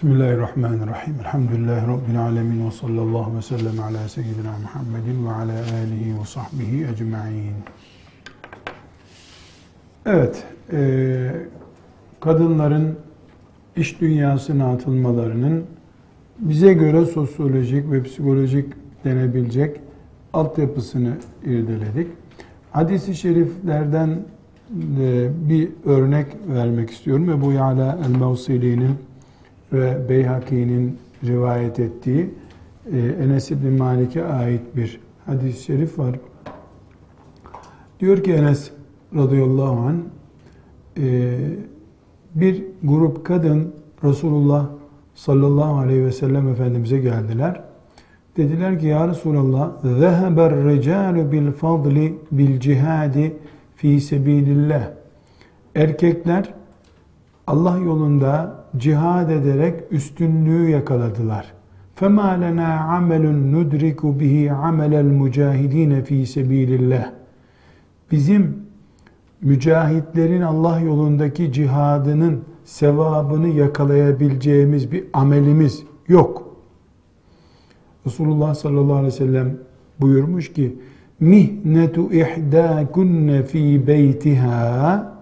Bismillahirrahmanirrahim. Elhamdülillahi Rabbil alemin ve sallallahu ve sellem ala seyyidina Muhammedin ve ala alihi ve sahbihi ecma'in. Evet, e, kadınların iş dünyasına atılmalarının bize göre sosyolojik ve psikolojik denebilecek altyapısını irdeledik. Hadis-i şeriflerden e, bir örnek vermek istiyorum. Ebu Ya'la el-Mevsili'nin ve Beyhaki'nin rivayet ettiği e, Enes İbni Malik'e ait bir hadis-i şerif var. Diyor ki Enes radıyallahu anh e, bir grup kadın Resulullah sallallahu aleyhi ve sellem Efendimiz'e geldiler. Dediler ki ya Resulallah zeheber ricalu bil fadli bil cihadi fi sebilillah. Erkekler Allah yolunda cihad ederek üstünlüğü yakaladılar. فَمَا لَنَا عَمَلٌ نُدْرِكُ بِهِ عَمَلَ الْمُجَاهِد۪ينَ ف۪ي سَب۪يلِ اللّٰهِ Bizim mücahitlerin Allah yolundaki cihadının sevabını yakalayabileceğimiz bir amelimiz yok. Resulullah sallallahu aleyhi ve sellem buyurmuş ki mihnetu ihdâkunne fî beytiha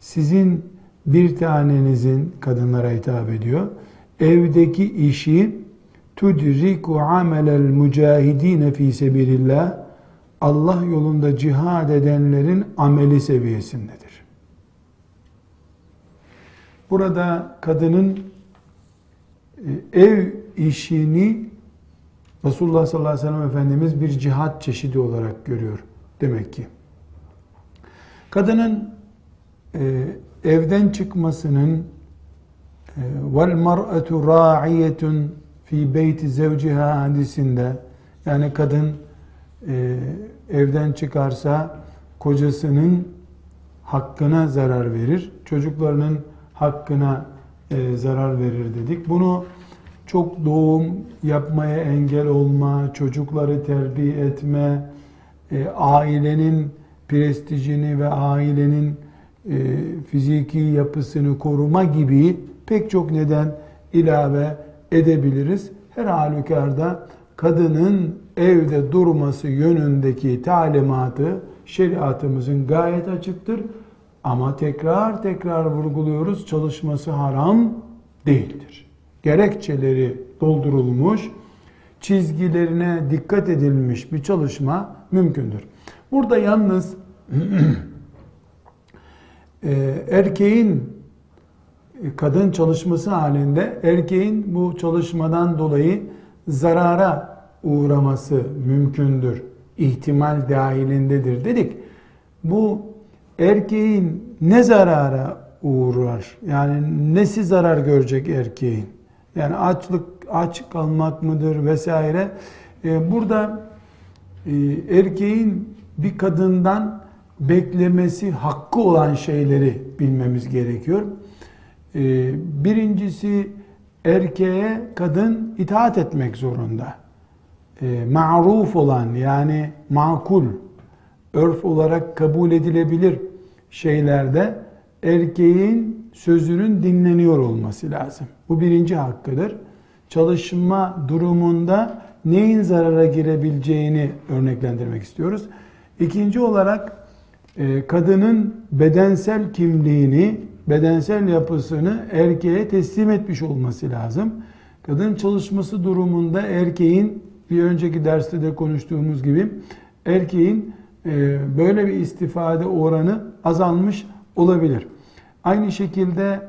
sizin bir tanenizin kadınlara hitap ediyor. Evdeki işi tudriku amelel mücahidine fi sebilillah Allah yolunda cihad edenlerin ameli seviyesindedir. Burada kadının e, ev işini Resulullah sallallahu aleyhi ve sellem Efendimiz bir cihat çeşidi olarak görüyor demek ki. Kadının e, evden çıkmasının e, vel mar'atu ra'iyetun fi beyti zevciha hadisinde yani kadın e, evden çıkarsa kocasının hakkına zarar verir, çocuklarının hakkına e, zarar verir dedik. Bunu çok doğum yapmaya engel olma, çocukları terbiye etme, ailenin prestijini ve ailenin fiziki yapısını koruma gibi pek çok neden ilave edebiliriz. Her halükarda kadının evde durması yönündeki talimatı şeriatımızın gayet açıktır. Ama tekrar tekrar vurguluyoruz çalışması haram değildir. Gerekçeleri doldurulmuş, çizgilerine dikkat edilmiş bir çalışma mümkündür. Burada yalnız e, erkeğin e, kadın çalışması halinde erkeğin bu çalışmadan dolayı zarara uğraması mümkündür. İhtimal dahilindedir dedik. Bu erkeğin ne zarara uğrar? Yani nesi zarar görecek erkeğin? Yani açlık, aç kalmak mıdır vesaire. Ee, burada e, erkeğin bir kadından beklemesi hakkı olan şeyleri bilmemiz gerekiyor. Ee, birincisi erkeğe kadın itaat etmek zorunda. Ee, ma'ruf olan yani makul, örf olarak kabul edilebilir şeylerde erkeğin sözünün dinleniyor olması lazım. Bu birinci hakkıdır. Çalışma durumunda neyin zarara girebileceğini örneklendirmek istiyoruz. İkinci olarak kadının bedensel kimliğini, bedensel yapısını erkeğe teslim etmiş olması lazım. Kadın çalışması durumunda erkeğin bir önceki derste de konuştuğumuz gibi erkeğin e, böyle bir istifade oranı azalmış olabilir. Aynı şekilde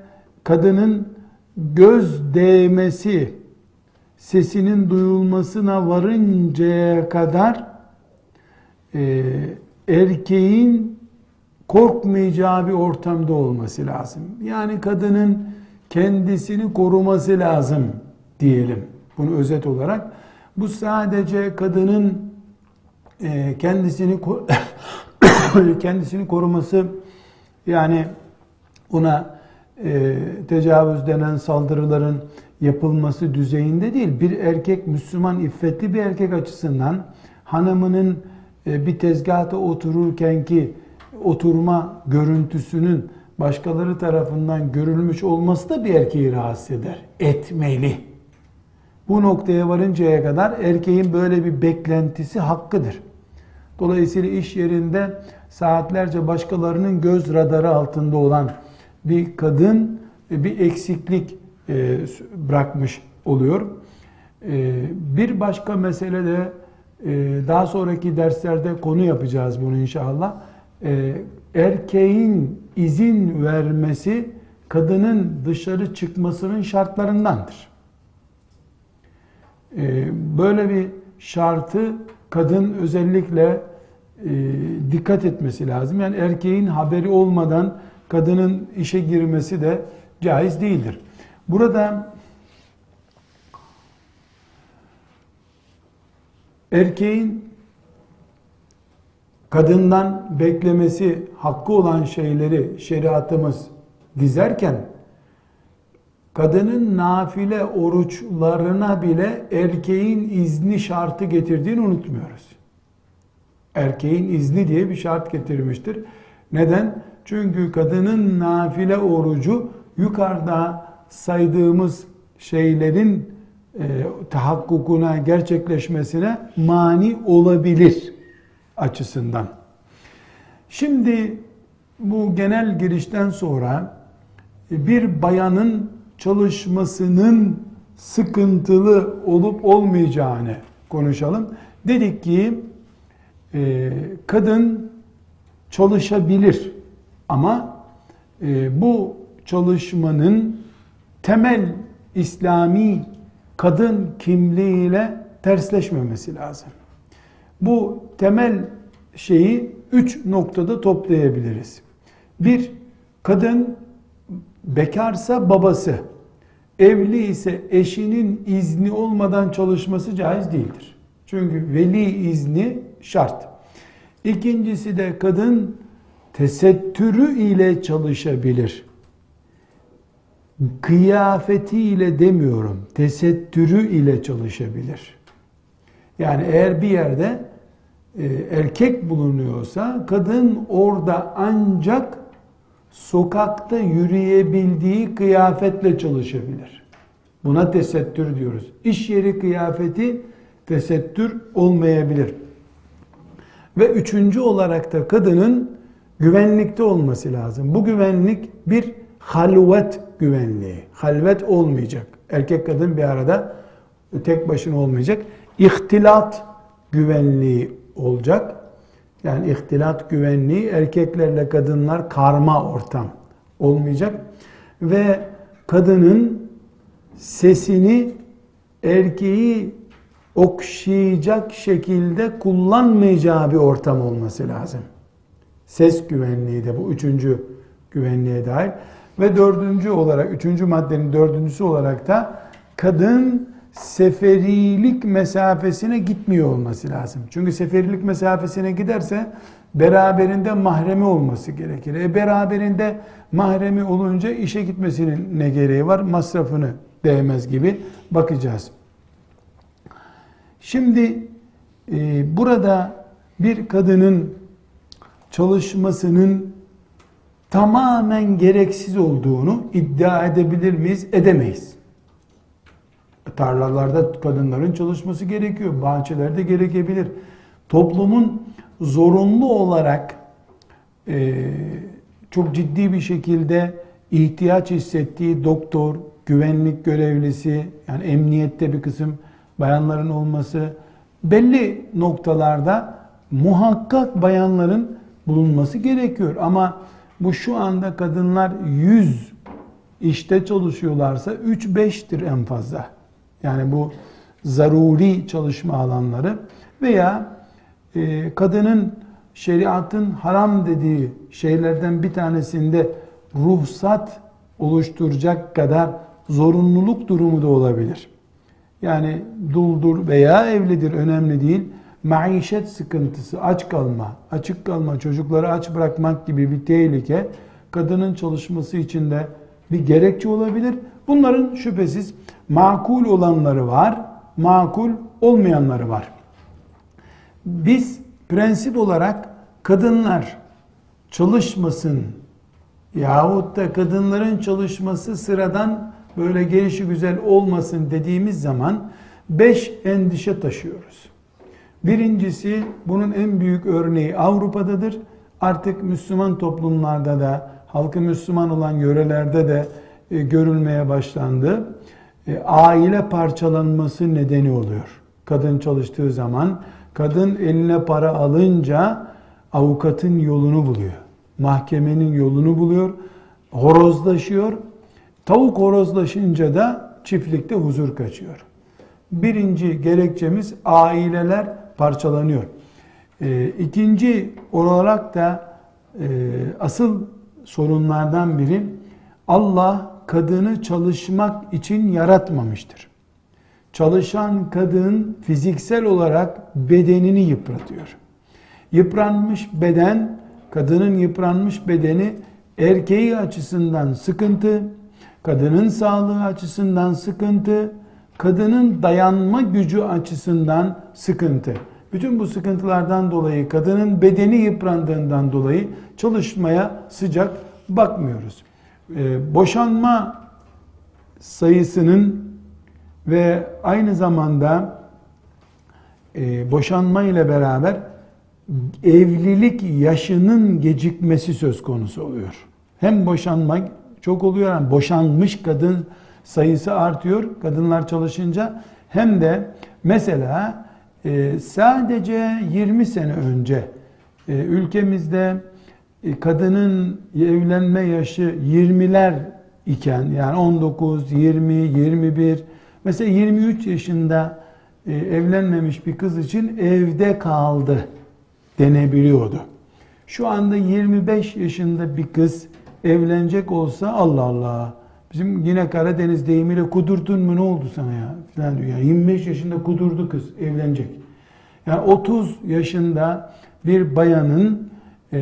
kadının göz değmesi, sesinin duyulmasına varıncaya kadar e, erkeğin korkmayacağı bir ortamda olması lazım. Yani kadının kendisini koruması lazım diyelim. Bunu özet olarak. Bu sadece kadının e, kendisini kendisini koruması yani ona e, tecavüz denen saldırıların yapılması düzeyinde değil. Bir erkek Müslüman iffetli bir erkek açısından hanımının e, bir tezgahta otururken ki oturma görüntüsünün başkaları tarafından görülmüş olması da bir erkeği rahatsız eder. Etmeli. Bu noktaya varıncaya kadar erkeğin böyle bir beklentisi hakkıdır. Dolayısıyla iş yerinde saatlerce başkalarının göz radarı altında olan bir kadın bir eksiklik e, bırakmış oluyor. E, bir başka mesele de e, daha sonraki derslerde konu yapacağız bunu inşallah. Erkeğin izin vermesi kadının dışarı çıkmasının şartlarındandır. Böyle bir şartı kadın özellikle dikkat etmesi lazım. Yani erkeğin haberi olmadan kadının işe girmesi de caiz değildir. Burada erkeğin kadından beklemesi hakkı olan şeyleri şeriatımız dizerken kadının nafile oruçlarına bile erkeğin izni şartı getirdiğini unutmuyoruz. Erkeğin izni diye bir şart getirmiştir. Neden? Çünkü kadının nafile orucu yukarıda saydığımız şeylerin e, tahakkukuna, gerçekleşmesine mani olabilir açısından. Şimdi bu genel girişten sonra bir bayanın çalışmasının sıkıntılı olup olmayacağını konuşalım. Dedik ki e, kadın çalışabilir ama e, bu çalışmanın temel İslami kadın kimliğiyle tersleşmemesi lazım. Bu temel şeyi üç noktada toplayabiliriz. Bir, kadın bekarsa babası, evli ise eşinin izni olmadan çalışması caiz değildir. Çünkü veli izni şart. İkincisi de kadın tesettürü ile çalışabilir. Kıyafetiyle demiyorum, tesettürü ile çalışabilir. Yani eğer bir yerde erkek bulunuyorsa kadın orada ancak sokakta yürüyebildiği kıyafetle çalışabilir. Buna tesettür diyoruz. İş yeri kıyafeti tesettür olmayabilir. Ve üçüncü olarak da kadının güvenlikte olması lazım. Bu güvenlik bir halvet güvenliği. Halvet olmayacak. Erkek kadın bir arada tek başına olmayacak. İhtilat güvenliği olacak. Yani ihtilat güvenliği erkeklerle kadınlar karma ortam olmayacak. Ve kadının sesini erkeği okşayacak şekilde kullanmayacağı bir ortam olması lazım. Ses güvenliği de bu üçüncü güvenliğe dair. Ve dördüncü olarak, üçüncü maddenin dördüncüsü olarak da kadın seferilik mesafesine gitmiyor olması lazım. Çünkü seferilik mesafesine giderse beraberinde mahremi olması gerekir. E beraberinde mahremi olunca işe gitmesinin ne gereği var? Masrafını değmez gibi bakacağız. Şimdi e, burada bir kadının çalışmasının tamamen gereksiz olduğunu iddia edebilir miyiz? Edemeyiz. Tarlalarda kadınların çalışması gerekiyor. Bahçelerde gerekebilir. Toplumun zorunlu olarak e, çok ciddi bir şekilde ihtiyaç hissettiği doktor, güvenlik görevlisi, yani emniyette bir kısım bayanların olması, belli noktalarda muhakkak bayanların bulunması gerekiyor. Ama bu şu anda kadınlar 100 işte çalışıyorlarsa 3-5'tir en fazla. Yani bu zaruri çalışma alanları veya e, kadının şeriatın haram dediği şeylerden bir tanesinde ruhsat oluşturacak kadar zorunluluk durumu da olabilir. Yani duldur veya evlidir önemli değil maişet sıkıntısı, aç kalma, açık kalma, çocukları aç bırakmak gibi bir tehlike kadının çalışması için de bir gerekçe olabilir. Bunların şüphesiz makul olanları var, makul olmayanları var. Biz prensip olarak kadınlar çalışmasın yahut da kadınların çalışması sıradan böyle gelişi güzel olmasın dediğimiz zaman beş endişe taşıyoruz. Birincisi bunun en büyük örneği Avrupa'dadır. Artık Müslüman toplumlarda da halkı Müslüman olan yörelerde de e, görülmeye başlandı. E, aile parçalanması nedeni oluyor. Kadın çalıştığı zaman kadın eline para alınca avukatın yolunu buluyor. Mahkemenin yolunu buluyor. Horozlaşıyor. Tavuk horozlaşınca da çiftlikte huzur kaçıyor. Birinci gerekçemiz aileler parçalanıyor. E, ikinci olarak da e, asıl sorunlardan biri Allah kadını çalışmak için yaratmamıştır. Çalışan kadın fiziksel olarak bedenini yıpratıyor. Yıpranmış beden, kadının yıpranmış bedeni erkeği açısından sıkıntı, kadının sağlığı açısından sıkıntı, kadının dayanma gücü açısından sıkıntı. Bütün bu sıkıntılardan dolayı kadının bedeni yıprandığından dolayı çalışmaya sıcak bakmıyoruz. Ee, boşanma sayısının ve aynı zamanda e, boşanma ile beraber evlilik yaşının gecikmesi söz konusu oluyor. Hem boşanma çok oluyor, yani boşanmış kadın sayısı artıyor kadınlar çalışınca hem de mesela e, sadece 20 sene önce e, ülkemizde kadının evlenme yaşı 20'ler iken yani 19, 20, 21 mesela 23 yaşında e, evlenmemiş bir kız için evde kaldı denebiliyordu. Şu anda 25 yaşında bir kız evlenecek olsa Allah Allah bizim yine Karadeniz deyimiyle kudurtun mu ne oldu sana ya falan diyor. Yani 25 yaşında kudurdu kız evlenecek. Yani 30 yaşında bir bayanın e,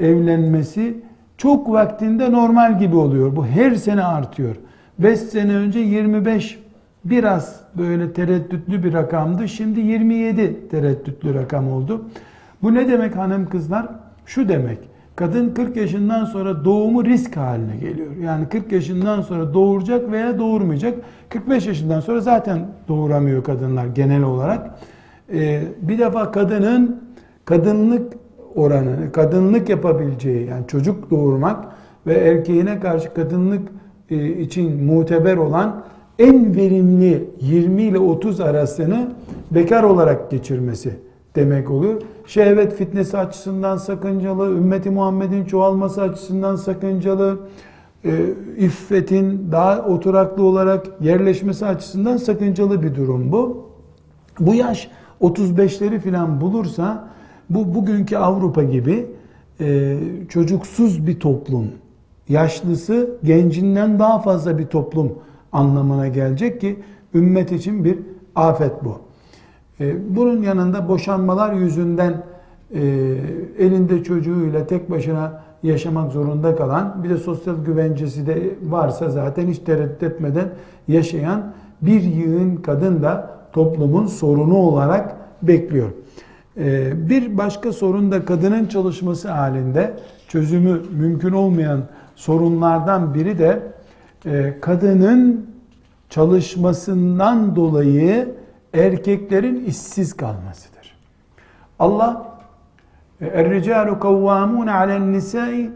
evlenmesi çok vaktinde normal gibi oluyor. Bu her sene artıyor. 5 sene önce 25 biraz böyle tereddütlü bir rakamdı. Şimdi 27 tereddütlü rakam oldu. Bu ne demek hanım kızlar? Şu demek. Kadın 40 yaşından sonra doğumu risk haline geliyor. Yani 40 yaşından sonra doğuracak veya doğurmayacak. 45 yaşından sonra zaten doğuramıyor kadınlar genel olarak. Ee, bir defa kadının kadınlık oranı, kadınlık yapabileceği yani çocuk doğurmak ve erkeğine karşı kadınlık e, için muteber olan en verimli 20 ile 30 arasını bekar olarak geçirmesi demek oluyor. Şehvet fitnesi açısından sakıncalı, ümmeti Muhammed'in çoğalması açısından sakıncalı, e, iffetin daha oturaklı olarak yerleşmesi açısından sakıncalı bir durum bu. Bu yaş 35'leri filan bulursa bu bugünkü Avrupa gibi e, çocuksuz bir toplum, yaşlısı gencinden daha fazla bir toplum anlamına gelecek ki ümmet için bir afet bu. E, bunun yanında boşanmalar yüzünden e, elinde çocuğuyla tek başına yaşamak zorunda kalan bir de sosyal güvencesi de varsa zaten hiç tereddüt etmeden yaşayan bir yığın kadın da toplumun sorunu olarak bekliyor. E, bir başka sorun da kadının çalışması halinde çözümü mümkün olmayan sorunlardan biri de kadının çalışmasından dolayı erkeklerin işsiz kalmasıdır. Allah Er-ricalu kavvamun alen nisai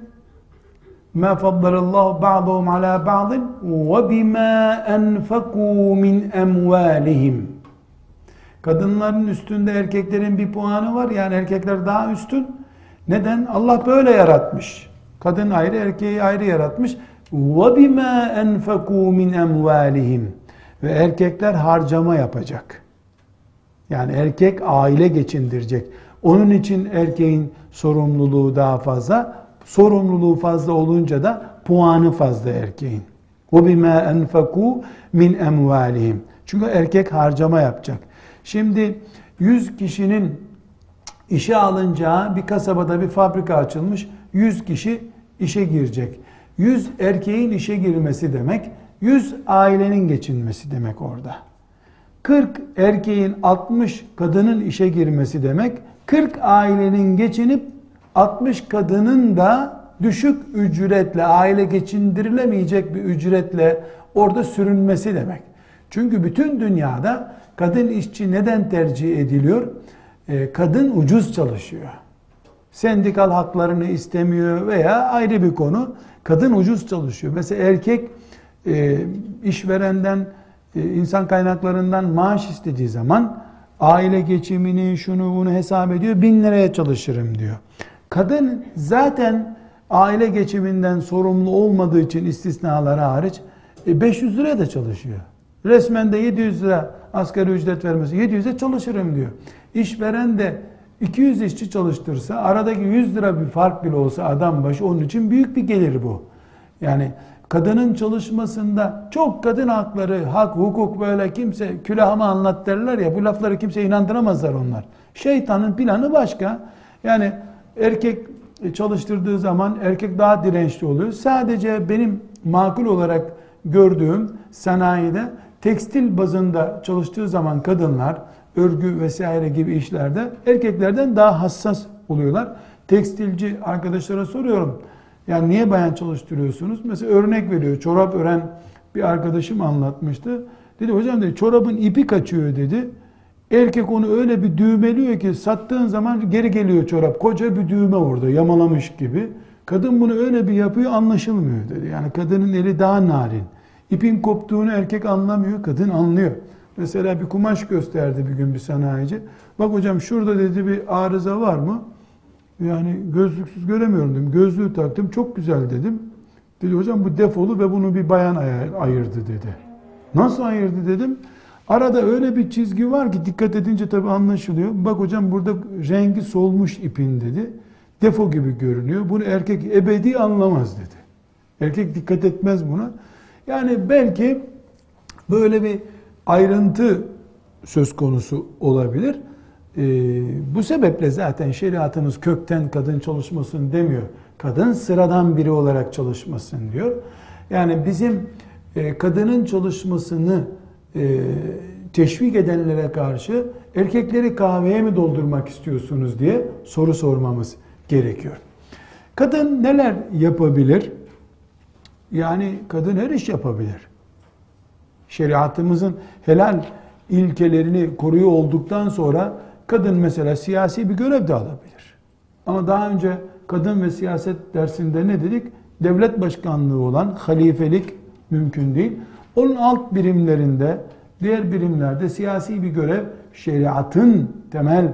ma faddalallahu ba'dahum ala ba'din ve bima enfaku min emvalihim. Kadınların üstünde erkeklerin bir puanı var. Yani erkekler daha üstün. Neden? Allah böyle yaratmış. Kadın ayrı, erkeği ayrı yaratmış. Bima enfaku min emvalihim. Ve erkekler harcama yapacak. Yani erkek aile geçindirecek. Onun için erkeğin sorumluluğu daha fazla. Sorumluluğu fazla olunca da puanı fazla erkeğin. Bima enfaku min emvalihim. Çünkü erkek harcama yapacak. Şimdi 100 kişinin işe alınacağı bir kasabada bir fabrika açılmış. 100 kişi işe girecek. 100 erkeğin işe girmesi demek, 100 ailenin geçinmesi demek orada. 40 erkeğin 60 kadının işe girmesi demek 40 ailenin geçinip 60 kadının da düşük ücretle, aile geçindirilemeyecek bir ücretle orada sürünmesi demek. Çünkü bütün dünyada kadın işçi neden tercih ediliyor? Ee, kadın ucuz çalışıyor. Sendikal haklarını istemiyor veya ayrı bir konu. Kadın ucuz çalışıyor. Mesela erkek e, işverenden, e, insan kaynaklarından maaş istediği zaman aile geçimini, şunu bunu hesap ediyor. Bin liraya çalışırım diyor. Kadın zaten aile geçiminden sorumlu olmadığı için istisnaları hariç 500 e, liraya da çalışıyor. Resmen de 700 lira asgari ücret vermesi 700'e çalışırım diyor. İşveren de 200 işçi çalıştırsa aradaki 100 lira bir fark bile olsa adam başı onun için büyük bir gelir bu. Yani kadının çalışmasında çok kadın hakları, hak, hukuk böyle kimse külahıma anlat derler ya bu lafları kimse inandıramazlar onlar. Şeytanın planı başka. Yani erkek çalıştırdığı zaman erkek daha dirençli oluyor. Sadece benim makul olarak gördüğüm sanayide tekstil bazında çalıştığı zaman kadınlar örgü vesaire gibi işlerde erkeklerden daha hassas oluyorlar. Tekstilci arkadaşlara soruyorum. Yani niye bayan çalıştırıyorsunuz? Mesela örnek veriyor. Çorap ören bir arkadaşım anlatmıştı. Dedi hocam dedi çorabın ipi kaçıyor dedi. Erkek onu öyle bir düğmeliyor ki sattığın zaman geri geliyor çorap. Koca bir düğme orada yamalamış gibi. Kadın bunu öyle bir yapıyor anlaşılmıyor dedi. Yani kadının eli daha narin. İpin koptuğunu erkek anlamıyor, kadın anlıyor. Mesela bir kumaş gösterdi bir gün bir sanayici. Bak hocam şurada dedi bir arıza var mı? Yani gözlüksüz göremiyorum dedim. Gözlüğü taktım çok güzel dedim. Dedi hocam bu defolu ve bunu bir bayan ayırdı dedi. Nasıl ayırdı dedim. Arada öyle bir çizgi var ki dikkat edince tabi anlaşılıyor. Bak hocam burada rengi solmuş ipin dedi. Defo gibi görünüyor. Bunu erkek ebedi anlamaz dedi. Erkek dikkat etmez buna. Yani belki böyle bir ayrıntı söz konusu olabilir. Ee, bu sebeple zaten şeriatımız kökten kadın çalışmasın demiyor. Kadın sıradan biri olarak çalışmasın diyor. Yani bizim e, kadının çalışmasını e, teşvik edenlere karşı erkekleri kahveye mi doldurmak istiyorsunuz diye soru sormamız gerekiyor. Kadın neler yapabilir? Yani kadın her iş yapabilir. Şeriatımızın helal ilkelerini koruyor olduktan sonra kadın mesela siyasi bir görev de alabilir. Ama daha önce kadın ve siyaset dersinde ne dedik? Devlet başkanlığı olan halifelik mümkün değil. Onun alt birimlerinde, diğer birimlerde siyasi bir görev şeriatın temel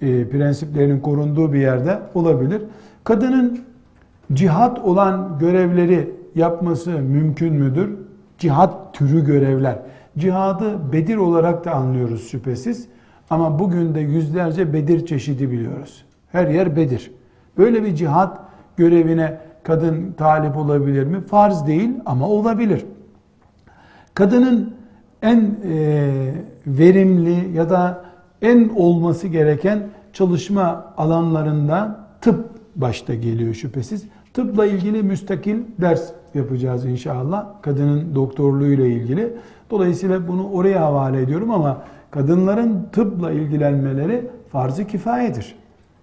e, prensiplerinin korunduğu bir yerde olabilir. Kadının cihat olan görevleri yapması mümkün müdür? Cihat türü görevler. Cihadı Bedir olarak da anlıyoruz şüphesiz. Ama bugün de yüzlerce Bedir çeşidi biliyoruz. Her yer Bedir. Böyle bir cihat görevine kadın talip olabilir mi? Farz değil ama olabilir. Kadının en e, verimli ya da en olması gereken çalışma alanlarında tıp başta geliyor şüphesiz. Tıpla ilgili müstakil ders yapacağız inşallah. Kadının doktorluğu ile ilgili. Dolayısıyla bunu oraya havale ediyorum ama kadınların tıpla ilgilenmeleri farz-ı kifayedir.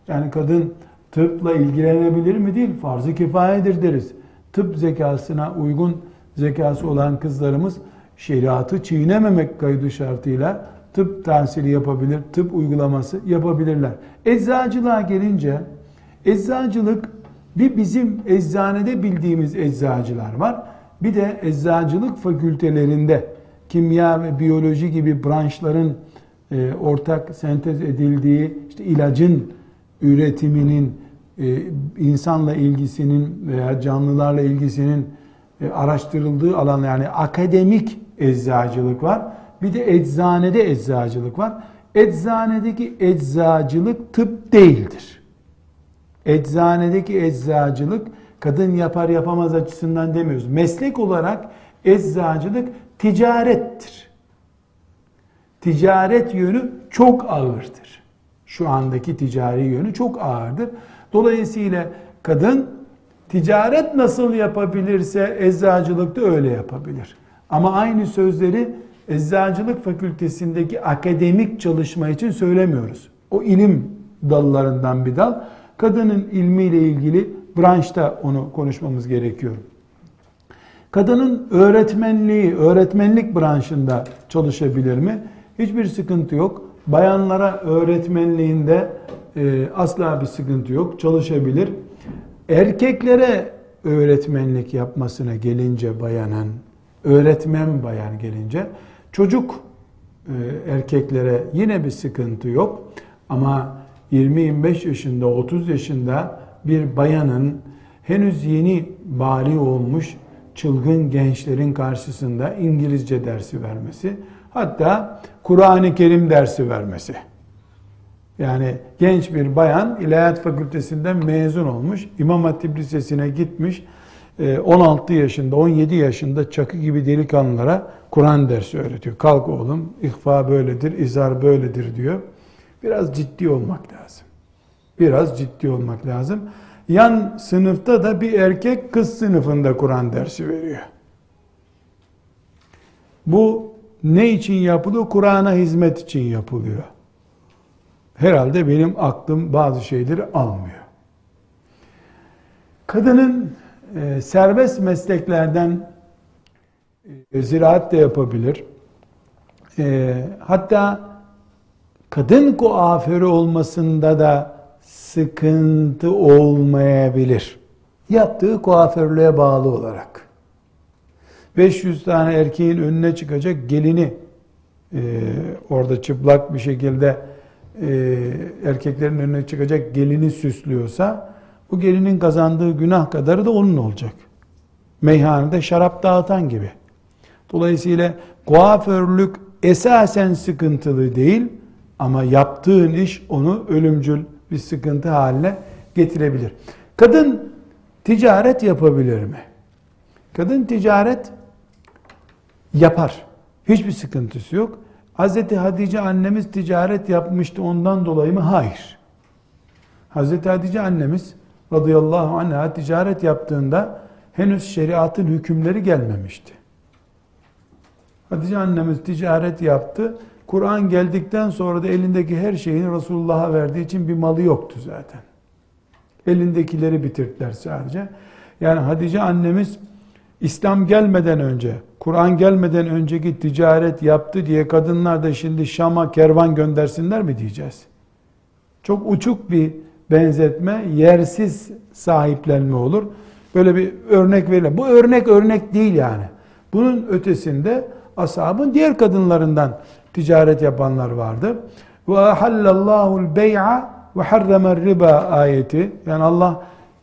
Yani kadın tıpla ilgilenebilir mi değil, farz-ı kifayedir deriz. Tıp zekasına uygun zekası olan kızlarımız şeriatı çiğnememek kaydı şartıyla tıp tahsili yapabilir, tıp uygulaması yapabilirler. Eczacılığa gelince eczacılık bir bizim eczanede bildiğimiz eczacılar var. Bir de eczacılık fakültelerinde kimya ve biyoloji gibi branşların e, ortak sentez edildiği işte ilacın üretiminin e, insanla ilgisinin veya canlılarla ilgisinin e, araştırıldığı alan yani akademik eczacılık var. Bir de eczanede eczacılık var. Eczanedeki eczacılık tıp değildir. Eczanedeki eczacılık kadın yapar yapamaz açısından demiyoruz. Meslek olarak eczacılık ticarettir. Ticaret yönü çok ağırdır. Şu andaki ticari yönü çok ağırdır. Dolayısıyla kadın ticaret nasıl yapabilirse eczacılık da öyle yapabilir. Ama aynı sözleri eczacılık fakültesindeki akademik çalışma için söylemiyoruz. O ilim dallarından bir dal. Kadının ilmiyle ilgili branşta onu konuşmamız gerekiyor. Kadının öğretmenliği, öğretmenlik branşında çalışabilir mi? Hiçbir sıkıntı yok. Bayanlara öğretmenliğinde e, asla bir sıkıntı yok. Çalışabilir. Erkeklere öğretmenlik yapmasına gelince bayanın, öğretmen bayan gelince çocuk e, erkeklere yine bir sıkıntı yok. Ama 20-25 yaşında, 30 yaşında bir bayanın henüz yeni bali olmuş çılgın gençlerin karşısında İngilizce dersi vermesi, hatta Kur'an-ı Kerim dersi vermesi. Yani genç bir bayan İlahiyat Fakültesinden mezun olmuş, İmam Hatip Lisesi'ne gitmiş, 16 e, yaşında, 17 yaşında çakı gibi delikanlılara Kur'an dersi öğretiyor. Kalk oğlum, ihfa böyledir, izar böyledir diyor. Biraz ciddi olmak lazım. Biraz ciddi olmak lazım. Yan sınıfta da bir erkek kız sınıfında Kur'an dersi veriyor. Bu ne için yapılıyor? Kur'an'a hizmet için yapılıyor. Herhalde benim aklım bazı şeyleri almıyor. Kadının e, serbest mesleklerden e, ziraat de yapabilir. E, hatta kadın kuaförü olmasında da sıkıntı olmayabilir. Yaptığı kuaförlüğe bağlı olarak. 500 tane erkeğin önüne çıkacak gelini e, orada çıplak bir şekilde e, erkeklerin önüne çıkacak gelini süslüyorsa bu gelinin kazandığı günah kadarı da onun olacak. Meyhanede şarap dağıtan gibi. Dolayısıyla kuaförlük esasen sıkıntılı değil ama yaptığın iş onu ölümcül bir sıkıntı haline getirebilir. Kadın ticaret yapabilir mi? Kadın ticaret yapar. Hiçbir sıkıntısı yok. Hz. Hatice annemiz ticaret yapmıştı ondan dolayı mı? Hayır. Hz. Hatice annemiz radıyallahu anh'a ticaret yaptığında henüz şeriatın hükümleri gelmemişti. Hatice annemiz ticaret yaptı. Kur'an geldikten sonra da elindeki her şeyini Resulullah'a verdiği için bir malı yoktu zaten. Elindekileri bitirdiler sadece. Yani Hatice annemiz İslam gelmeden önce, Kur'an gelmeden önceki ticaret yaptı diye kadınlar da şimdi Şam'a kervan göndersinler mi diyeceğiz? Çok uçuk bir benzetme, yersiz sahiplenme olur. Böyle bir örnek verilir. Bu örnek örnek değil yani. Bunun ötesinde ashabın diğer kadınlarından ticaret yapanlar vardı. Ve ahallallahu'l bey'a ve harrama riba ayeti. Yani Allah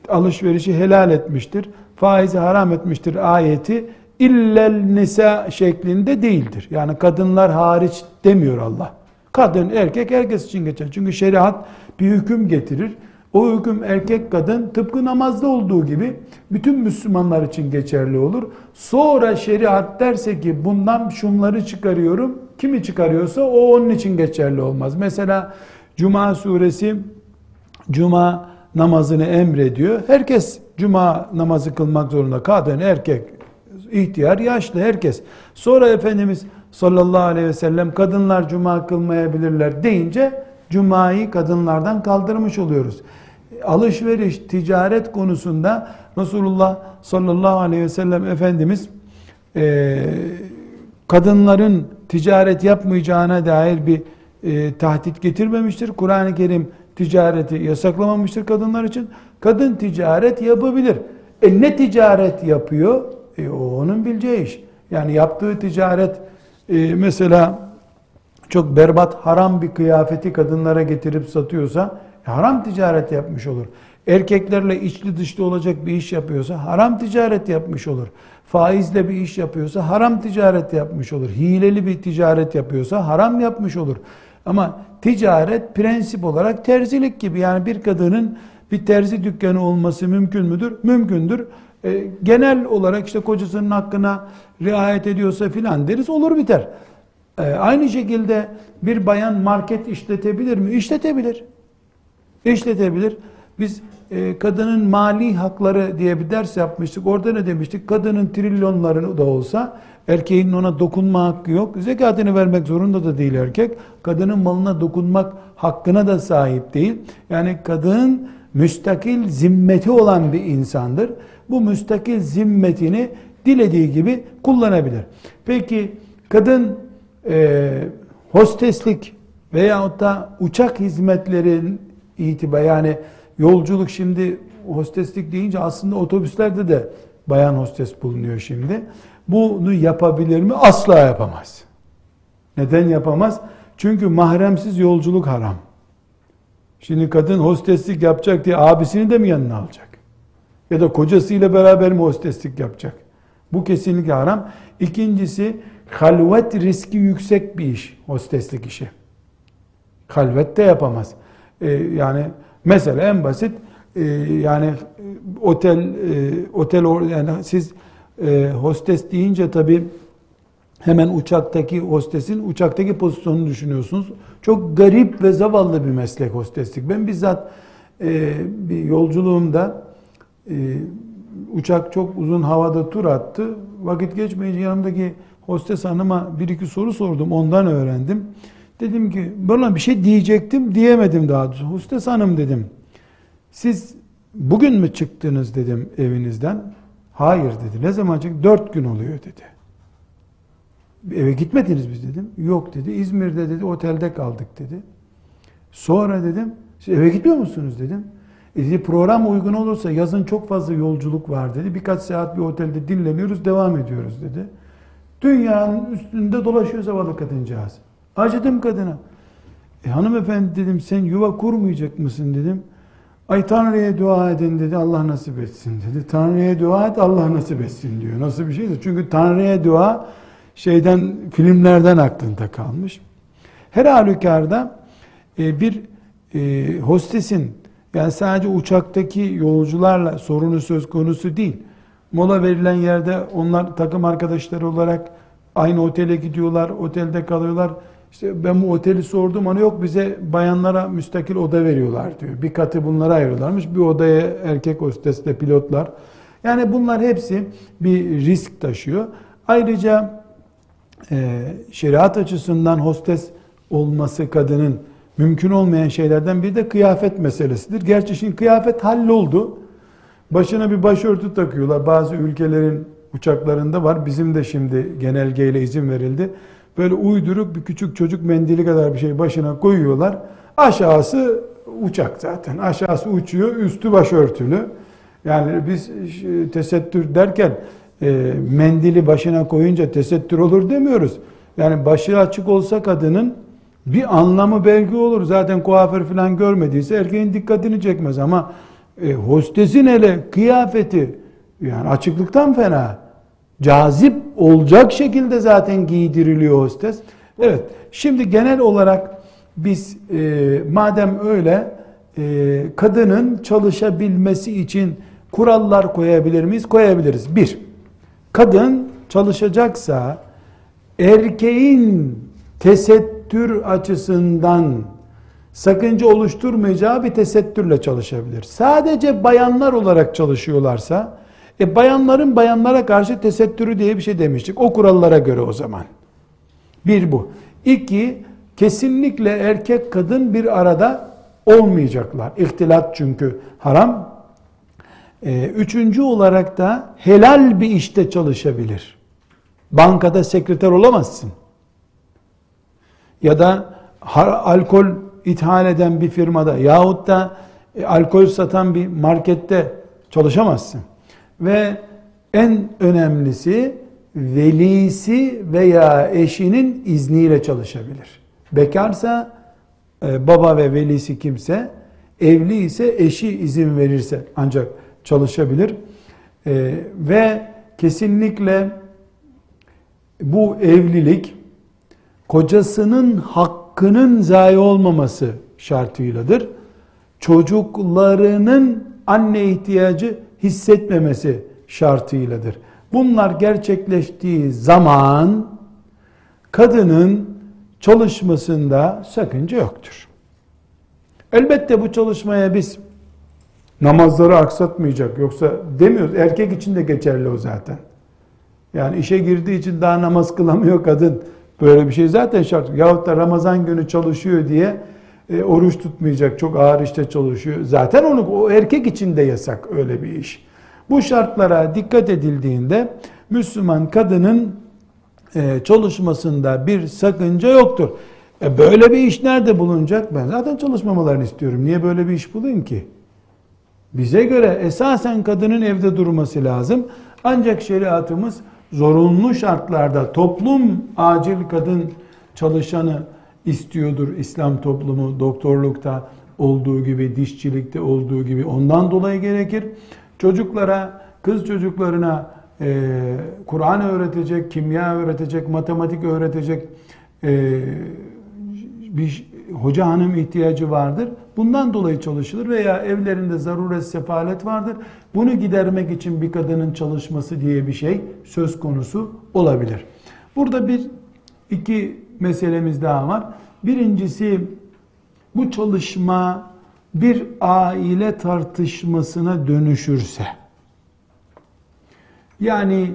alışverişi helal etmiştir. Faizi haram etmiştir ayeti illel nisa şeklinde değildir. Yani kadınlar hariç demiyor Allah. Kadın, erkek herkes için geçer. Çünkü şeriat bir hüküm getirir. O hüküm erkek kadın tıpkı namazda olduğu gibi bütün Müslümanlar için geçerli olur. Sonra şeriat derse ki bundan şunları çıkarıyorum. Kimi çıkarıyorsa o onun için geçerli olmaz. Mesela Cuma suresi Cuma namazını emrediyor. Herkes Cuma namazı kılmak zorunda. Kadın, erkek, ihtiyar, yaşlı herkes. Sonra Efendimiz sallallahu aleyhi ve sellem kadınlar Cuma kılmayabilirler deyince Cuma'yı kadınlardan kaldırmış oluyoruz. Alışveriş, ticaret konusunda Resulullah sallallahu aleyhi ve sellem Efendimiz e, kadınların ticaret yapmayacağına dair bir e, tahdit getirmemiştir. Kur'an-ı Kerim ticareti yasaklamamıştır kadınlar için. Kadın ticaret yapabilir. E ne ticaret yapıyor? E, o onun bileceği iş. Yani yaptığı ticaret e, mesela çok berbat haram bir kıyafeti kadınlara getirip satıyorsa e, haram ticaret yapmış olur. Erkeklerle içli dışlı olacak bir iş yapıyorsa haram ticaret yapmış olur. Faizle bir iş yapıyorsa haram ticaret yapmış olur. Hileli bir ticaret yapıyorsa haram yapmış olur. Ama ticaret prensip olarak terzilik gibi. Yani bir kadının bir terzi dükkanı olması mümkün müdür? Mümkündür. E, genel olarak işte kocasının hakkına riayet ediyorsa filan deriz olur biter. E, aynı şekilde bir bayan market işletebilir mi? İşletebilir. İşletebilir. Biz e, kadının mali hakları diye bir ders yapmıştık. Orada ne demiştik? Kadının trilyonları da olsa erkeğin ona dokunma hakkı yok. Zekatını vermek zorunda da değil erkek. Kadının malına dokunmak hakkına da sahip değil. Yani kadın müstakil zimmeti olan bir insandır. Bu müstakil zimmetini dilediği gibi kullanabilir. Peki kadın e, hosteslik veyahut da uçak hizmetlerin itibar yani yolculuk şimdi hosteslik deyince aslında otobüslerde de bayan hostes bulunuyor şimdi. Bunu yapabilir mi? Asla yapamaz. Neden yapamaz? Çünkü mahremsiz yolculuk haram. Şimdi kadın hosteslik yapacak diye abisini de mi yanına alacak? Ya da kocasıyla beraber mi hosteslik yapacak? Bu kesinlikle haram. İkincisi halvet riski yüksek bir iş hosteslik işi. Halvet de yapamaz. Ee, yani mesela en basit e, yani otel e, otel yani siz e, hostes deyince tabi hemen uçaktaki hostesin uçaktaki pozisyonunu düşünüyorsunuz. Çok garip ve zavallı bir meslek hosteslik. Ben bizzat e, bir yolculuğumda e, uçak çok uzun havada tur attı. Vakit geçmeyince yanımdaki hostes hanıma bir iki soru sordum. Ondan öğrendim. Dedim ki bana bir şey diyecektim diyemedim daha doğrusu. Hostes hanım dedim. Siz bugün mü çıktınız dedim evinizden. Hayır dedi. Ne zaman çıktı? Dört gün oluyor dedi. Eve gitmediniz biz dedim. Yok dedi. İzmir'de dedi otelde kaldık dedi. Sonra dedim siz eve gitmiyor musunuz dedim. E dedi, program uygun olursa yazın çok fazla yolculuk var dedi. Birkaç saat bir otelde dinleniyoruz devam ediyoruz dedi. Dünyanın üstünde dolaşıyor zavallı kadıncağız. Acıdım kadına. E hanımefendi dedim sen yuva kurmayacak mısın dedim. Ay Tanrı'ya dua edin dedi Allah nasip etsin dedi. Tanrı'ya dua et Allah nasip etsin diyor. Nasıl bir şeydir? Çünkü Tanrı'ya dua şeyden filmlerden aklında kalmış. Her halükarda e, bir e, hostesin yani sadece uçaktaki yolcularla sorunu söz konusu değil. Mola verilen yerde onlar takım arkadaşları olarak aynı otele gidiyorlar, otelde kalıyorlar. İşte ben bu oteli sordum ama yok bize bayanlara müstakil oda veriyorlar diyor. Bir katı bunlara ayırıyorlarmış. Bir odaya erkek hostesle pilotlar. Yani bunlar hepsi bir risk taşıyor. Ayrıca e, şeriat açısından hostes olması kadının mümkün olmayan şeylerden biri de kıyafet meselesidir. Gerçi şimdi kıyafet halloldu. Başına bir başörtü takıyorlar. Bazı ülkelerin uçaklarında var. Bizim de şimdi genelgeyle izin verildi. Böyle uyduruk bir küçük çocuk mendili kadar bir şey başına koyuyorlar. Aşağısı uçak zaten. Aşağısı uçuyor, üstü başörtülü. Yani biz tesettür derken e, mendili başına koyunca tesettür olur demiyoruz. Yani başı açık olsa kadının bir anlamı belki olur. Zaten kuaför falan görmediyse erkeğin dikkatini çekmez ama e, hostesin hele kıyafeti yani açıklıktan fena. Cazip olacak şekilde zaten giydiriliyor hostes. Evet. Şimdi genel olarak biz e, madem öyle e, kadının çalışabilmesi için kurallar koyabilir miyiz? Koyabiliriz. Bir, kadın çalışacaksa erkeğin tesettür açısından sakınca oluşturmayacağı bir tesettürle çalışabilir. Sadece bayanlar olarak çalışıyorlarsa e bayanların bayanlara karşı tesettürü diye bir şey demiştik. O kurallara göre o zaman. Bir bu. İki, kesinlikle erkek kadın bir arada olmayacaklar. İhtilat çünkü haram. Ee, üçüncü olarak da helal bir işte çalışabilir. Bankada sekreter olamazsın. Ya da alkol ithal eden bir firmada yahut da e, alkol satan bir markette çalışamazsın. Ve en önemlisi velisi veya eşinin izniyle çalışabilir. Bekarsa e, baba ve velisi kimse, evli ise eşi izin verirse ancak çalışabilir. E, ve kesinlikle bu evlilik kocasının hakkının zayi olmaması şartıyladır. Çocuklarının anne ihtiyacı hissetmemesi şartıyladır. Bunlar gerçekleştiği zaman kadının çalışmasında sakınca yoktur. Elbette bu çalışmaya biz namazları aksatmayacak yoksa demiyoruz. Erkek için de geçerli o zaten. Yani işe girdiği için daha namaz kılamıyor kadın. Böyle bir şey zaten şart. Yahut da Ramazan günü çalışıyor diye e, oruç tutmayacak, çok ağır işte çalışıyor. Zaten onu o erkek için de yasak öyle bir iş. Bu şartlara dikkat edildiğinde Müslüman kadının e, çalışmasında bir sakınca yoktur. E böyle bir iş nerede bulunacak? Ben zaten çalışmamalarını istiyorum. Niye böyle bir iş bulayım ki? Bize göre esasen kadının evde durması lazım. Ancak şeriatımız zorunlu şartlarda toplum acil kadın çalışanı istiyordur İslam toplumu doktorlukta olduğu gibi dişçilikte olduğu gibi ondan dolayı gerekir. Çocuklara kız çocuklarına e, Kur'an öğretecek, kimya öğretecek, matematik öğretecek e, bir hoca hanım ihtiyacı vardır. Bundan dolayı çalışılır veya evlerinde zaruret sefalet vardır. Bunu gidermek için bir kadının çalışması diye bir şey söz konusu olabilir. Burada bir iki meselemiz daha var. Birincisi bu çalışma bir aile tartışmasına dönüşürse yani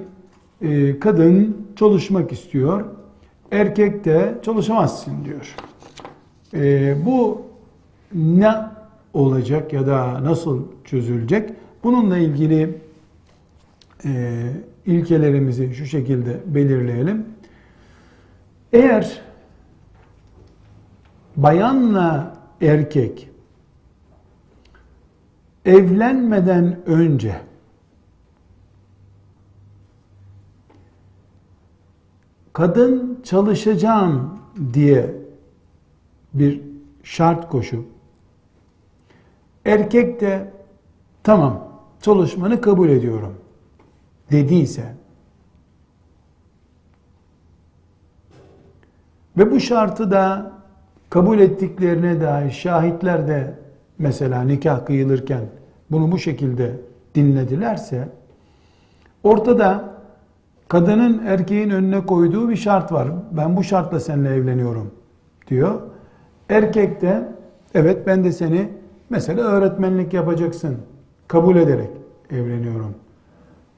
e, kadın çalışmak istiyor, erkek de çalışamazsın diyor. E, bu ne olacak ya da nasıl çözülecek? Bununla ilgili e, ilkelerimizi şu şekilde belirleyelim. Eğer bayanla erkek evlenmeden önce kadın çalışacağım diye bir şart koşup erkek de tamam çalışmanı kabul ediyorum dediyse ve bu şartı da kabul ettiklerine dair şahitler de mesela nikah kıyılırken bunu bu şekilde dinledilerse ortada kadının erkeğin önüne koyduğu bir şart var. Ben bu şartla seninle evleniyorum diyor. Erkek de evet ben de seni mesela öğretmenlik yapacaksın kabul ederek evleniyorum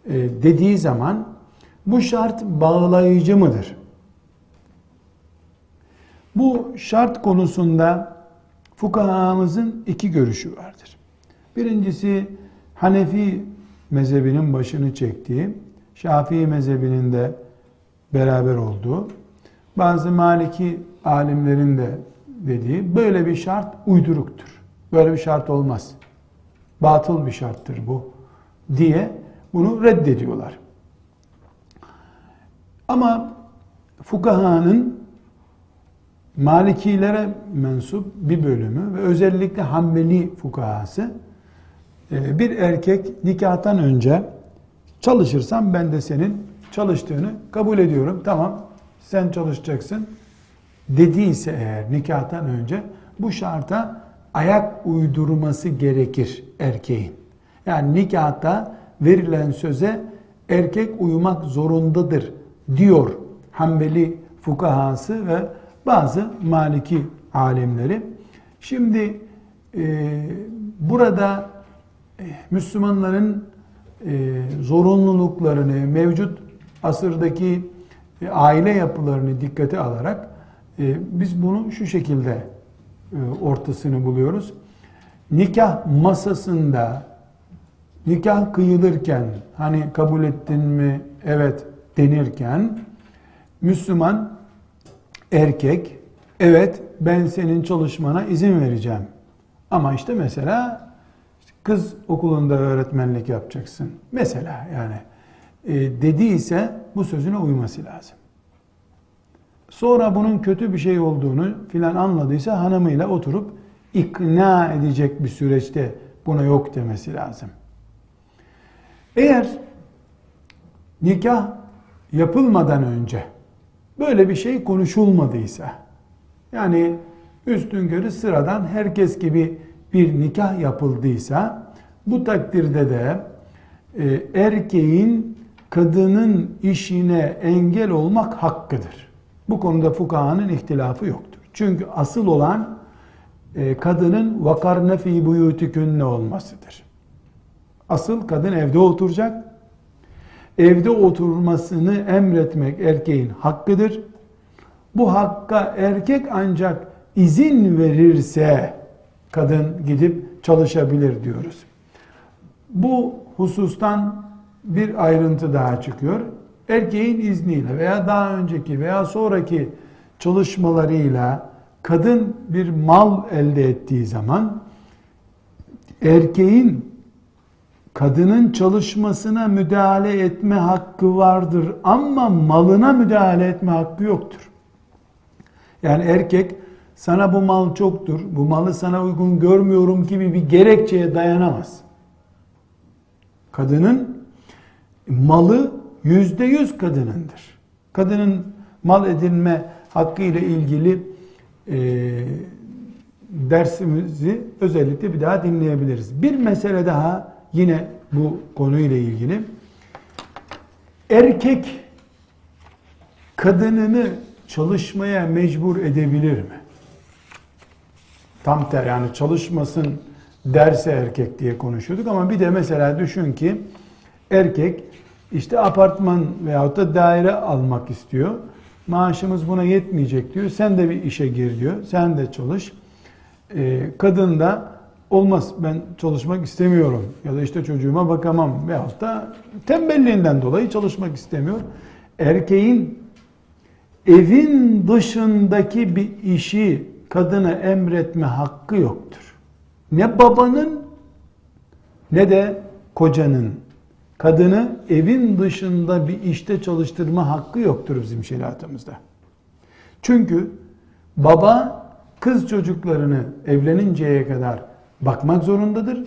e, dediği zaman bu şart bağlayıcı mıdır? Bu şart konusunda fukahamızın iki görüşü vardır. Birincisi Hanefi mezhebinin başını çektiği, Şafii mezhebinin de beraber olduğu, bazı Maliki alimlerin de dediği böyle bir şart uyduruktur. Böyle bir şart olmaz. Batıl bir şarttır bu diye bunu reddediyorlar. Ama fukahanın Malikilere mensup bir bölümü ve özellikle Hanbeli fukahası e, bir erkek nikahtan önce çalışırsam ben de senin çalıştığını kabul ediyorum. Tamam sen çalışacaksın dediyse eğer nikahtan önce bu şarta ayak uydurması gerekir erkeğin. Yani nikahta verilen söze erkek uymak zorundadır diyor Hanbeli fukahası ve bazı Maliki alimleri. Şimdi e, burada e, Müslümanların e, zorunluluklarını, mevcut asırdaki e, aile yapılarını dikkate alarak biz bunu şu şekilde e, ortasını buluyoruz. Nikah masasında nikah kıyılırken hani kabul ettin mi evet denirken Müslüman erkek evet ben senin çalışmana izin vereceğim. Ama işte mesela kız okulunda öğretmenlik yapacaksın. Mesela yani e, dediyse bu sözüne uyması lazım. Sonra bunun kötü bir şey olduğunu filan anladıysa hanımıyla oturup ikna edecek bir süreçte buna yok demesi lazım. Eğer nikah yapılmadan önce böyle bir şey konuşulmadıysa yani üstün körü sıradan herkes gibi bir nikah yapıldıysa bu takdirde de e, erkeğin kadının işine engel olmak hakkıdır. Bu konuda fukahanın ihtilafı yoktur. Çünkü asıl olan e, kadının vakarne fi buyutikünne olmasıdır. Asıl kadın evde oturacak. Evde oturmasını emretmek erkeğin hakkıdır. Bu hakka erkek ancak izin verirse kadın gidip çalışabilir diyoruz. Bu husustan bir ayrıntı daha çıkıyor. Erkeğin izniyle veya daha önceki veya sonraki çalışmalarıyla kadın bir mal elde ettiği zaman erkeğin kadının çalışmasına müdahale etme hakkı vardır ama malına müdahale etme hakkı yoktur. Yani erkek sana bu mal çoktur, bu malı sana uygun görmüyorum gibi bir gerekçeye dayanamaz. Kadının malı yüzde yüz kadınındır. Kadının mal edinme hakkı ile ilgili e, dersimizi özellikle bir daha dinleyebiliriz. Bir mesele daha yine bu konuyla ilgili. Erkek kadınını çalışmaya mecbur edebilir mi? Tam ter yani çalışmasın derse erkek diye konuşuyorduk ama bir de mesela düşün ki erkek işte apartman veyahut da daire almak istiyor. Maaşımız buna yetmeyecek diyor. Sen de bir işe gir diyor. Sen de çalış. Ee, kadın da olmaz ben çalışmak istemiyorum ya da işte çocuğuma bakamam veyahut da tembelliğinden dolayı çalışmak istemiyor. Erkeğin evin dışındaki bir işi kadına emretme hakkı yoktur. Ne babanın ne de kocanın kadını evin dışında bir işte çalıştırma hakkı yoktur bizim şeriatımızda. Çünkü baba kız çocuklarını evleninceye kadar bakmak zorundadır.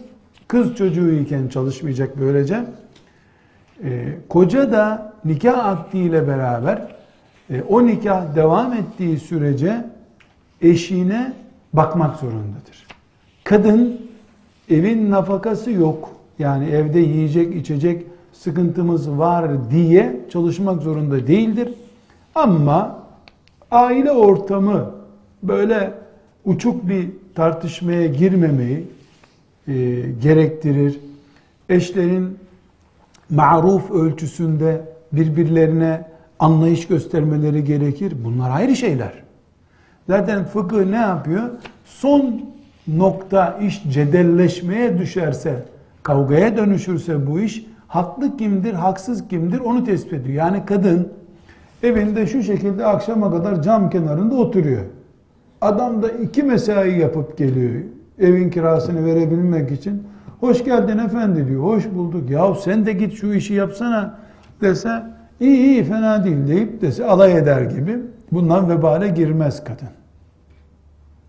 Kız çocuğu iken çalışmayacak böylece. E, koca da nikah akdiyle beraber e, o nikah devam ettiği sürece eşine bakmak zorundadır. Kadın evin nafakası yok. Yani evde yiyecek içecek sıkıntımız var diye çalışmak zorunda değildir. Ama aile ortamı böyle uçuk bir tartışmaya girmemeyi e, gerektirir. Eşlerin maruf ölçüsünde birbirlerine anlayış göstermeleri gerekir. Bunlar ayrı şeyler. Zaten fıkıh ne yapıyor? Son nokta iş cedelleşmeye düşerse, kavgaya dönüşürse bu iş haklı kimdir, haksız kimdir onu tespit ediyor. Yani kadın evinde şu şekilde akşama kadar cam kenarında oturuyor. Adam da iki mesai yapıp geliyor evin kirasını verebilmek için. Hoş geldin efendi diyor. Hoş bulduk. Ya sen de git şu işi yapsana dese iyi iyi fena değil deyip dese alay eder gibi. Bundan vebale girmez kadın.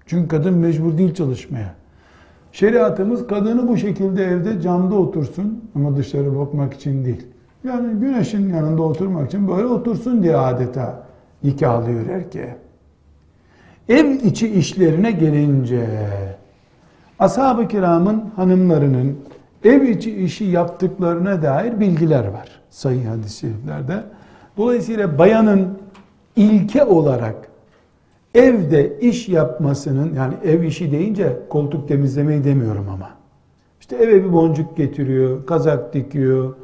Çünkü kadın mecbur değil çalışmaya. Şeriatımız kadını bu şekilde evde camda otursun ama dışarı bakmak için değil. Yani güneşin yanında oturmak için böyle otursun diye adeta nikahlıyor erkeğe. Ev içi işlerine gelince ashab-ı kiramın hanımlarının ev içi işi yaptıklarına dair bilgiler var sayı hadislerde. Dolayısıyla bayanın ilke olarak evde iş yapmasının yani ev işi deyince koltuk temizlemeyi demiyorum ama. İşte eve bir boncuk getiriyor, kazak dikiyor.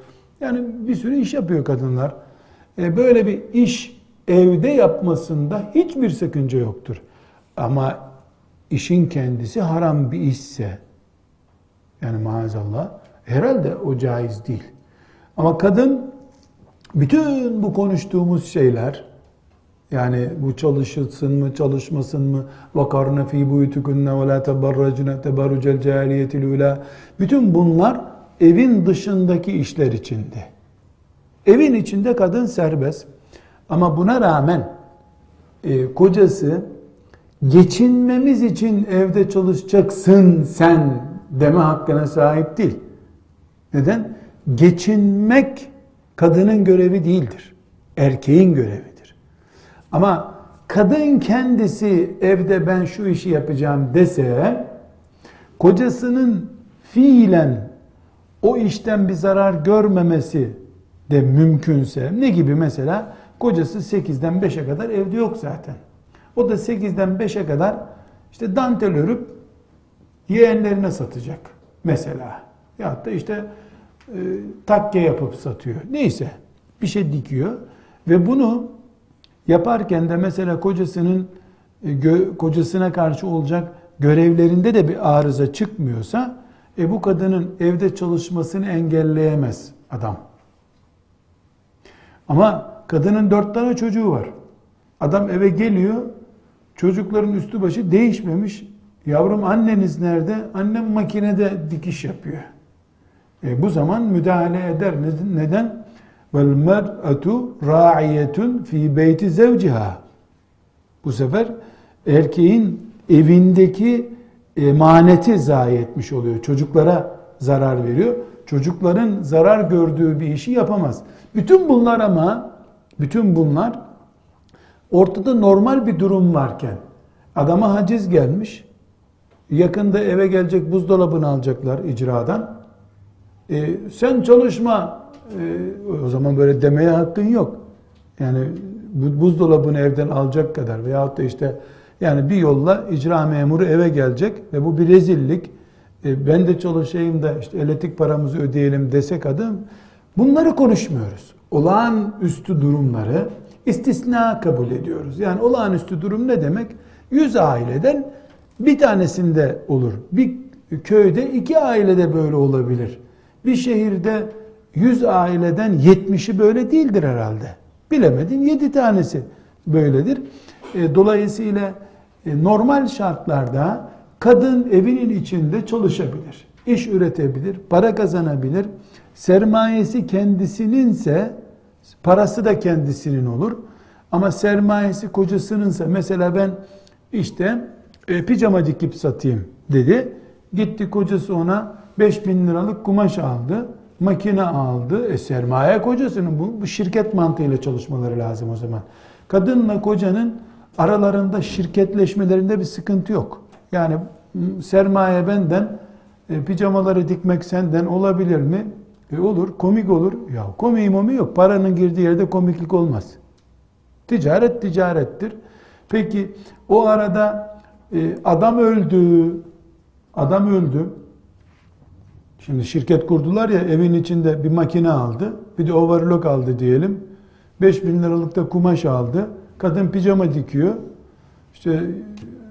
Yani bir sürü iş yapıyor kadınlar. E böyle bir iş evde yapmasında hiçbir sakınca yoktur. Ama işin kendisi haram bir işse yani maazallah herhalde o caiz değil. Ama kadın bütün bu konuştuğumuz şeyler yani bu çalışılsın mı, çalışmasın mı? وَقَرْنَ ف۪ي بُيُتُكُنَّ وَلَا تَبَرَّجْنَ تَبَرُّجَ الْجَارِيَةِ الْعُولَى Bütün bunlar evin dışındaki işler içinde. Evin içinde kadın serbest. Ama buna rağmen e, kocası geçinmemiz için evde çalışacaksın sen deme hakkına sahip değil. Neden? Geçinmek kadının görevi değildir. Erkeğin görevidir. Ama kadın kendisi evde ben şu işi yapacağım dese kocasının fiilen o işten bir zarar görmemesi de mümkünse ne gibi mesela kocası 8'den 5'e kadar evde yok zaten. O da 8'den 5'e kadar işte dantel örüp yeğenlerine satacak mesela. Ya da işte e, takke yapıp satıyor. Neyse bir şey dikiyor ve bunu yaparken de mesela kocasının e, kocasına karşı olacak görevlerinde de bir arıza çıkmıyorsa e bu kadının evde çalışmasını engelleyemez adam. Ama kadının dört tane çocuğu var. Adam eve geliyor, çocukların üstü başı değişmemiş. Yavrum anneniz nerede? Annem makinede dikiş yapıyor. E bu zaman müdahale eder. Neden? Vel mer'atu ra'iyetun fi beyti zevciha. Bu sefer erkeğin evindeki emaneti zayi etmiş oluyor. Çocuklara zarar veriyor. Çocukların zarar gördüğü bir işi yapamaz. Bütün bunlar ama bütün bunlar ortada normal bir durum varken adama haciz gelmiş. Yakında eve gelecek buzdolabını alacaklar icradan. E, sen çalışma e, o zaman böyle demeye hakkın yok. Yani buzdolabını evden alacak kadar veyahut da işte yani bir yolla icra memuru eve gelecek ve bu bir rezillik. E, ben de çalışayım da işte elektrik paramızı ödeyelim desek adam bunları konuşmuyoruz. Olağanüstü durumları istisna kabul ediyoruz. Yani olağanüstü durum ne demek? Yüz aileden bir tanesinde olur. Bir köyde iki ailede böyle olabilir. Bir şehirde yüz aileden yetmişi böyle değildir herhalde. Bilemedin yedi tanesi böyledir. E, dolayısıyla e, normal şartlarda kadın evinin içinde çalışabilir. iş üretebilir, para kazanabilir. Sermayesi kendisininse parası da kendisinin olur. Ama sermayesi kocasınınsa mesela ben işte e, pijama dikip satayım dedi. Gitti kocası ona 5000 liralık kumaş aldı. Makine aldı. E sermaye kocasının bu, bu şirket mantığıyla çalışmaları lazım o zaman. Kadınla kocanın aralarında şirketleşmelerinde bir sıkıntı yok. Yani sermaye benden, e, pijamaları dikmek senden olabilir mi? E olur, komik olur. Ya komik momi yok. Paranın girdiği yerde komiklik olmaz. Ticaret ticarettir. Peki o arada e, adam öldü, adam öldü. Şimdi şirket kurdular ya evin içinde bir makine aldı. Bir de overlock aldı diyelim. 5 bin liralık da kumaş aldı. Kadın pijama dikiyor. İşte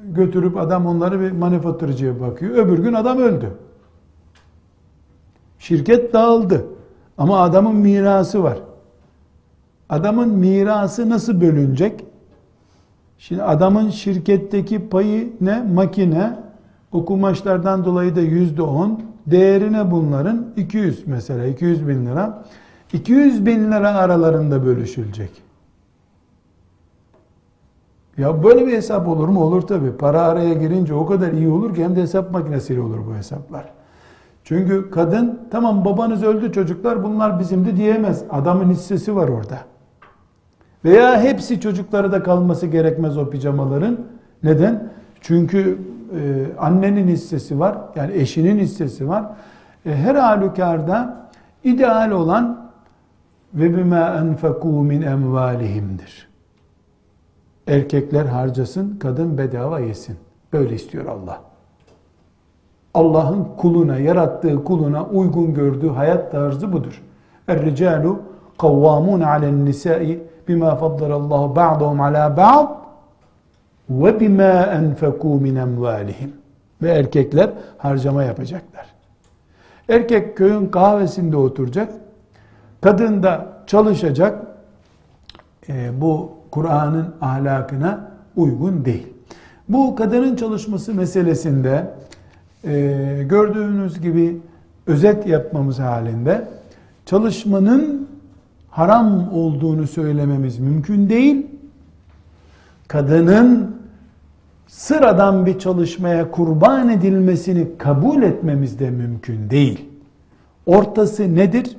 götürüp adam onları bir manifaturacıya bakıyor. Öbür gün adam öldü. Şirket dağıldı. Ama adamın mirası var. Adamın mirası nasıl bölünecek? Şimdi adamın şirketteki payı ne? Makine. O kumaşlardan dolayı da yüzde on. Değerine bunların 200 mesela 200 bin lira. 200 bin lira aralarında bölüşülecek. Ya böyle bir hesap olur mu? Olur tabi. Para araya girince o kadar iyi olur ki hem de hesap makinesiyle olur bu hesaplar. Çünkü kadın tamam babanız öldü çocuklar bunlar bizimdi diyemez. Adamın hissesi var orada. Veya hepsi çocukları da kalması gerekmez o pijamaların. Neden? Çünkü annenin hissesi var. Yani eşinin hissesi var. E, her halükarda ideal olan ve bima enfekû min emvalihimdir. Erkekler harcasın, kadın bedava yesin. Böyle istiyor Allah. Allah'ın kuluna, yarattığı kuluna uygun gördüğü hayat tarzı budur. Er-ricalu kavvamun alen nisai bima faddalallahu ba'dahum ala ba'd ve bima enfekû min emvalihim. Ve erkekler harcama yapacaklar. Erkek köyün kahvesinde oturacak, kadın da çalışacak. E, bu Kur'an'ın ahlakına uygun değil. Bu kadının çalışması meselesinde e, gördüğünüz gibi özet yapmamız halinde çalışmanın haram olduğunu söylememiz mümkün değil. Kadının sıradan bir çalışmaya kurban edilmesini kabul etmemiz de mümkün değil. Ortası nedir?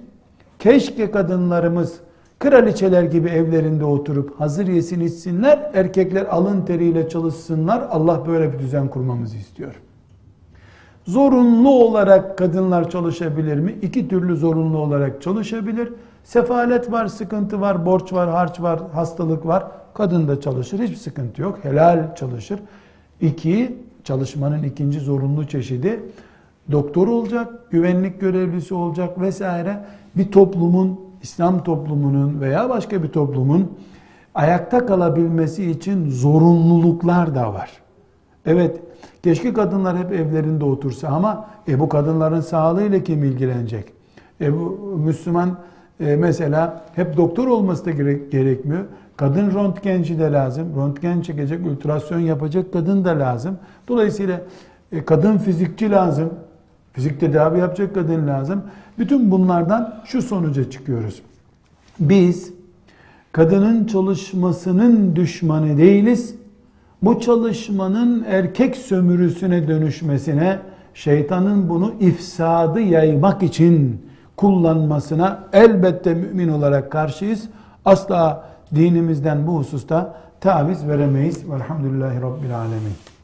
Keşke kadınlarımız kraliçeler gibi evlerinde oturup hazır yesin içsinler, erkekler alın teriyle çalışsınlar. Allah böyle bir düzen kurmamızı istiyor. Zorunlu olarak kadınlar çalışabilir mi? İki türlü zorunlu olarak çalışabilir. Sefalet var, sıkıntı var, borç var, harç var, hastalık var. Kadın da çalışır, hiçbir sıkıntı yok. Helal çalışır. İki, çalışmanın ikinci zorunlu çeşidi doktor olacak, güvenlik görevlisi olacak vesaire. Bir toplumun, İslam toplumunun veya başka bir toplumun ayakta kalabilmesi için zorunluluklar da var. Evet, keşke kadınlar hep evlerinde otursa ama e, bu kadınların sağlığıyla kim ilgilenecek? E, bu Müslüman e, mesela hep doktor olması da gerek, gerekmiyor. Kadın röntgenci de lazım. Röntgen çekecek, ultrasyon yapacak kadın da lazım. Dolayısıyla e, kadın fizikçi lazım. Fizik tedavi yapacak kadın lazım. Bütün bunlardan şu sonuca çıkıyoruz. Biz kadının çalışmasının düşmanı değiliz. Bu çalışmanın erkek sömürüsüne dönüşmesine, şeytanın bunu ifsadı yaymak için kullanmasına elbette mümin olarak karşıyız. Asla dinimizden bu hususta taviz veremeyiz. Velhamdülillahi Rabbil Alemin.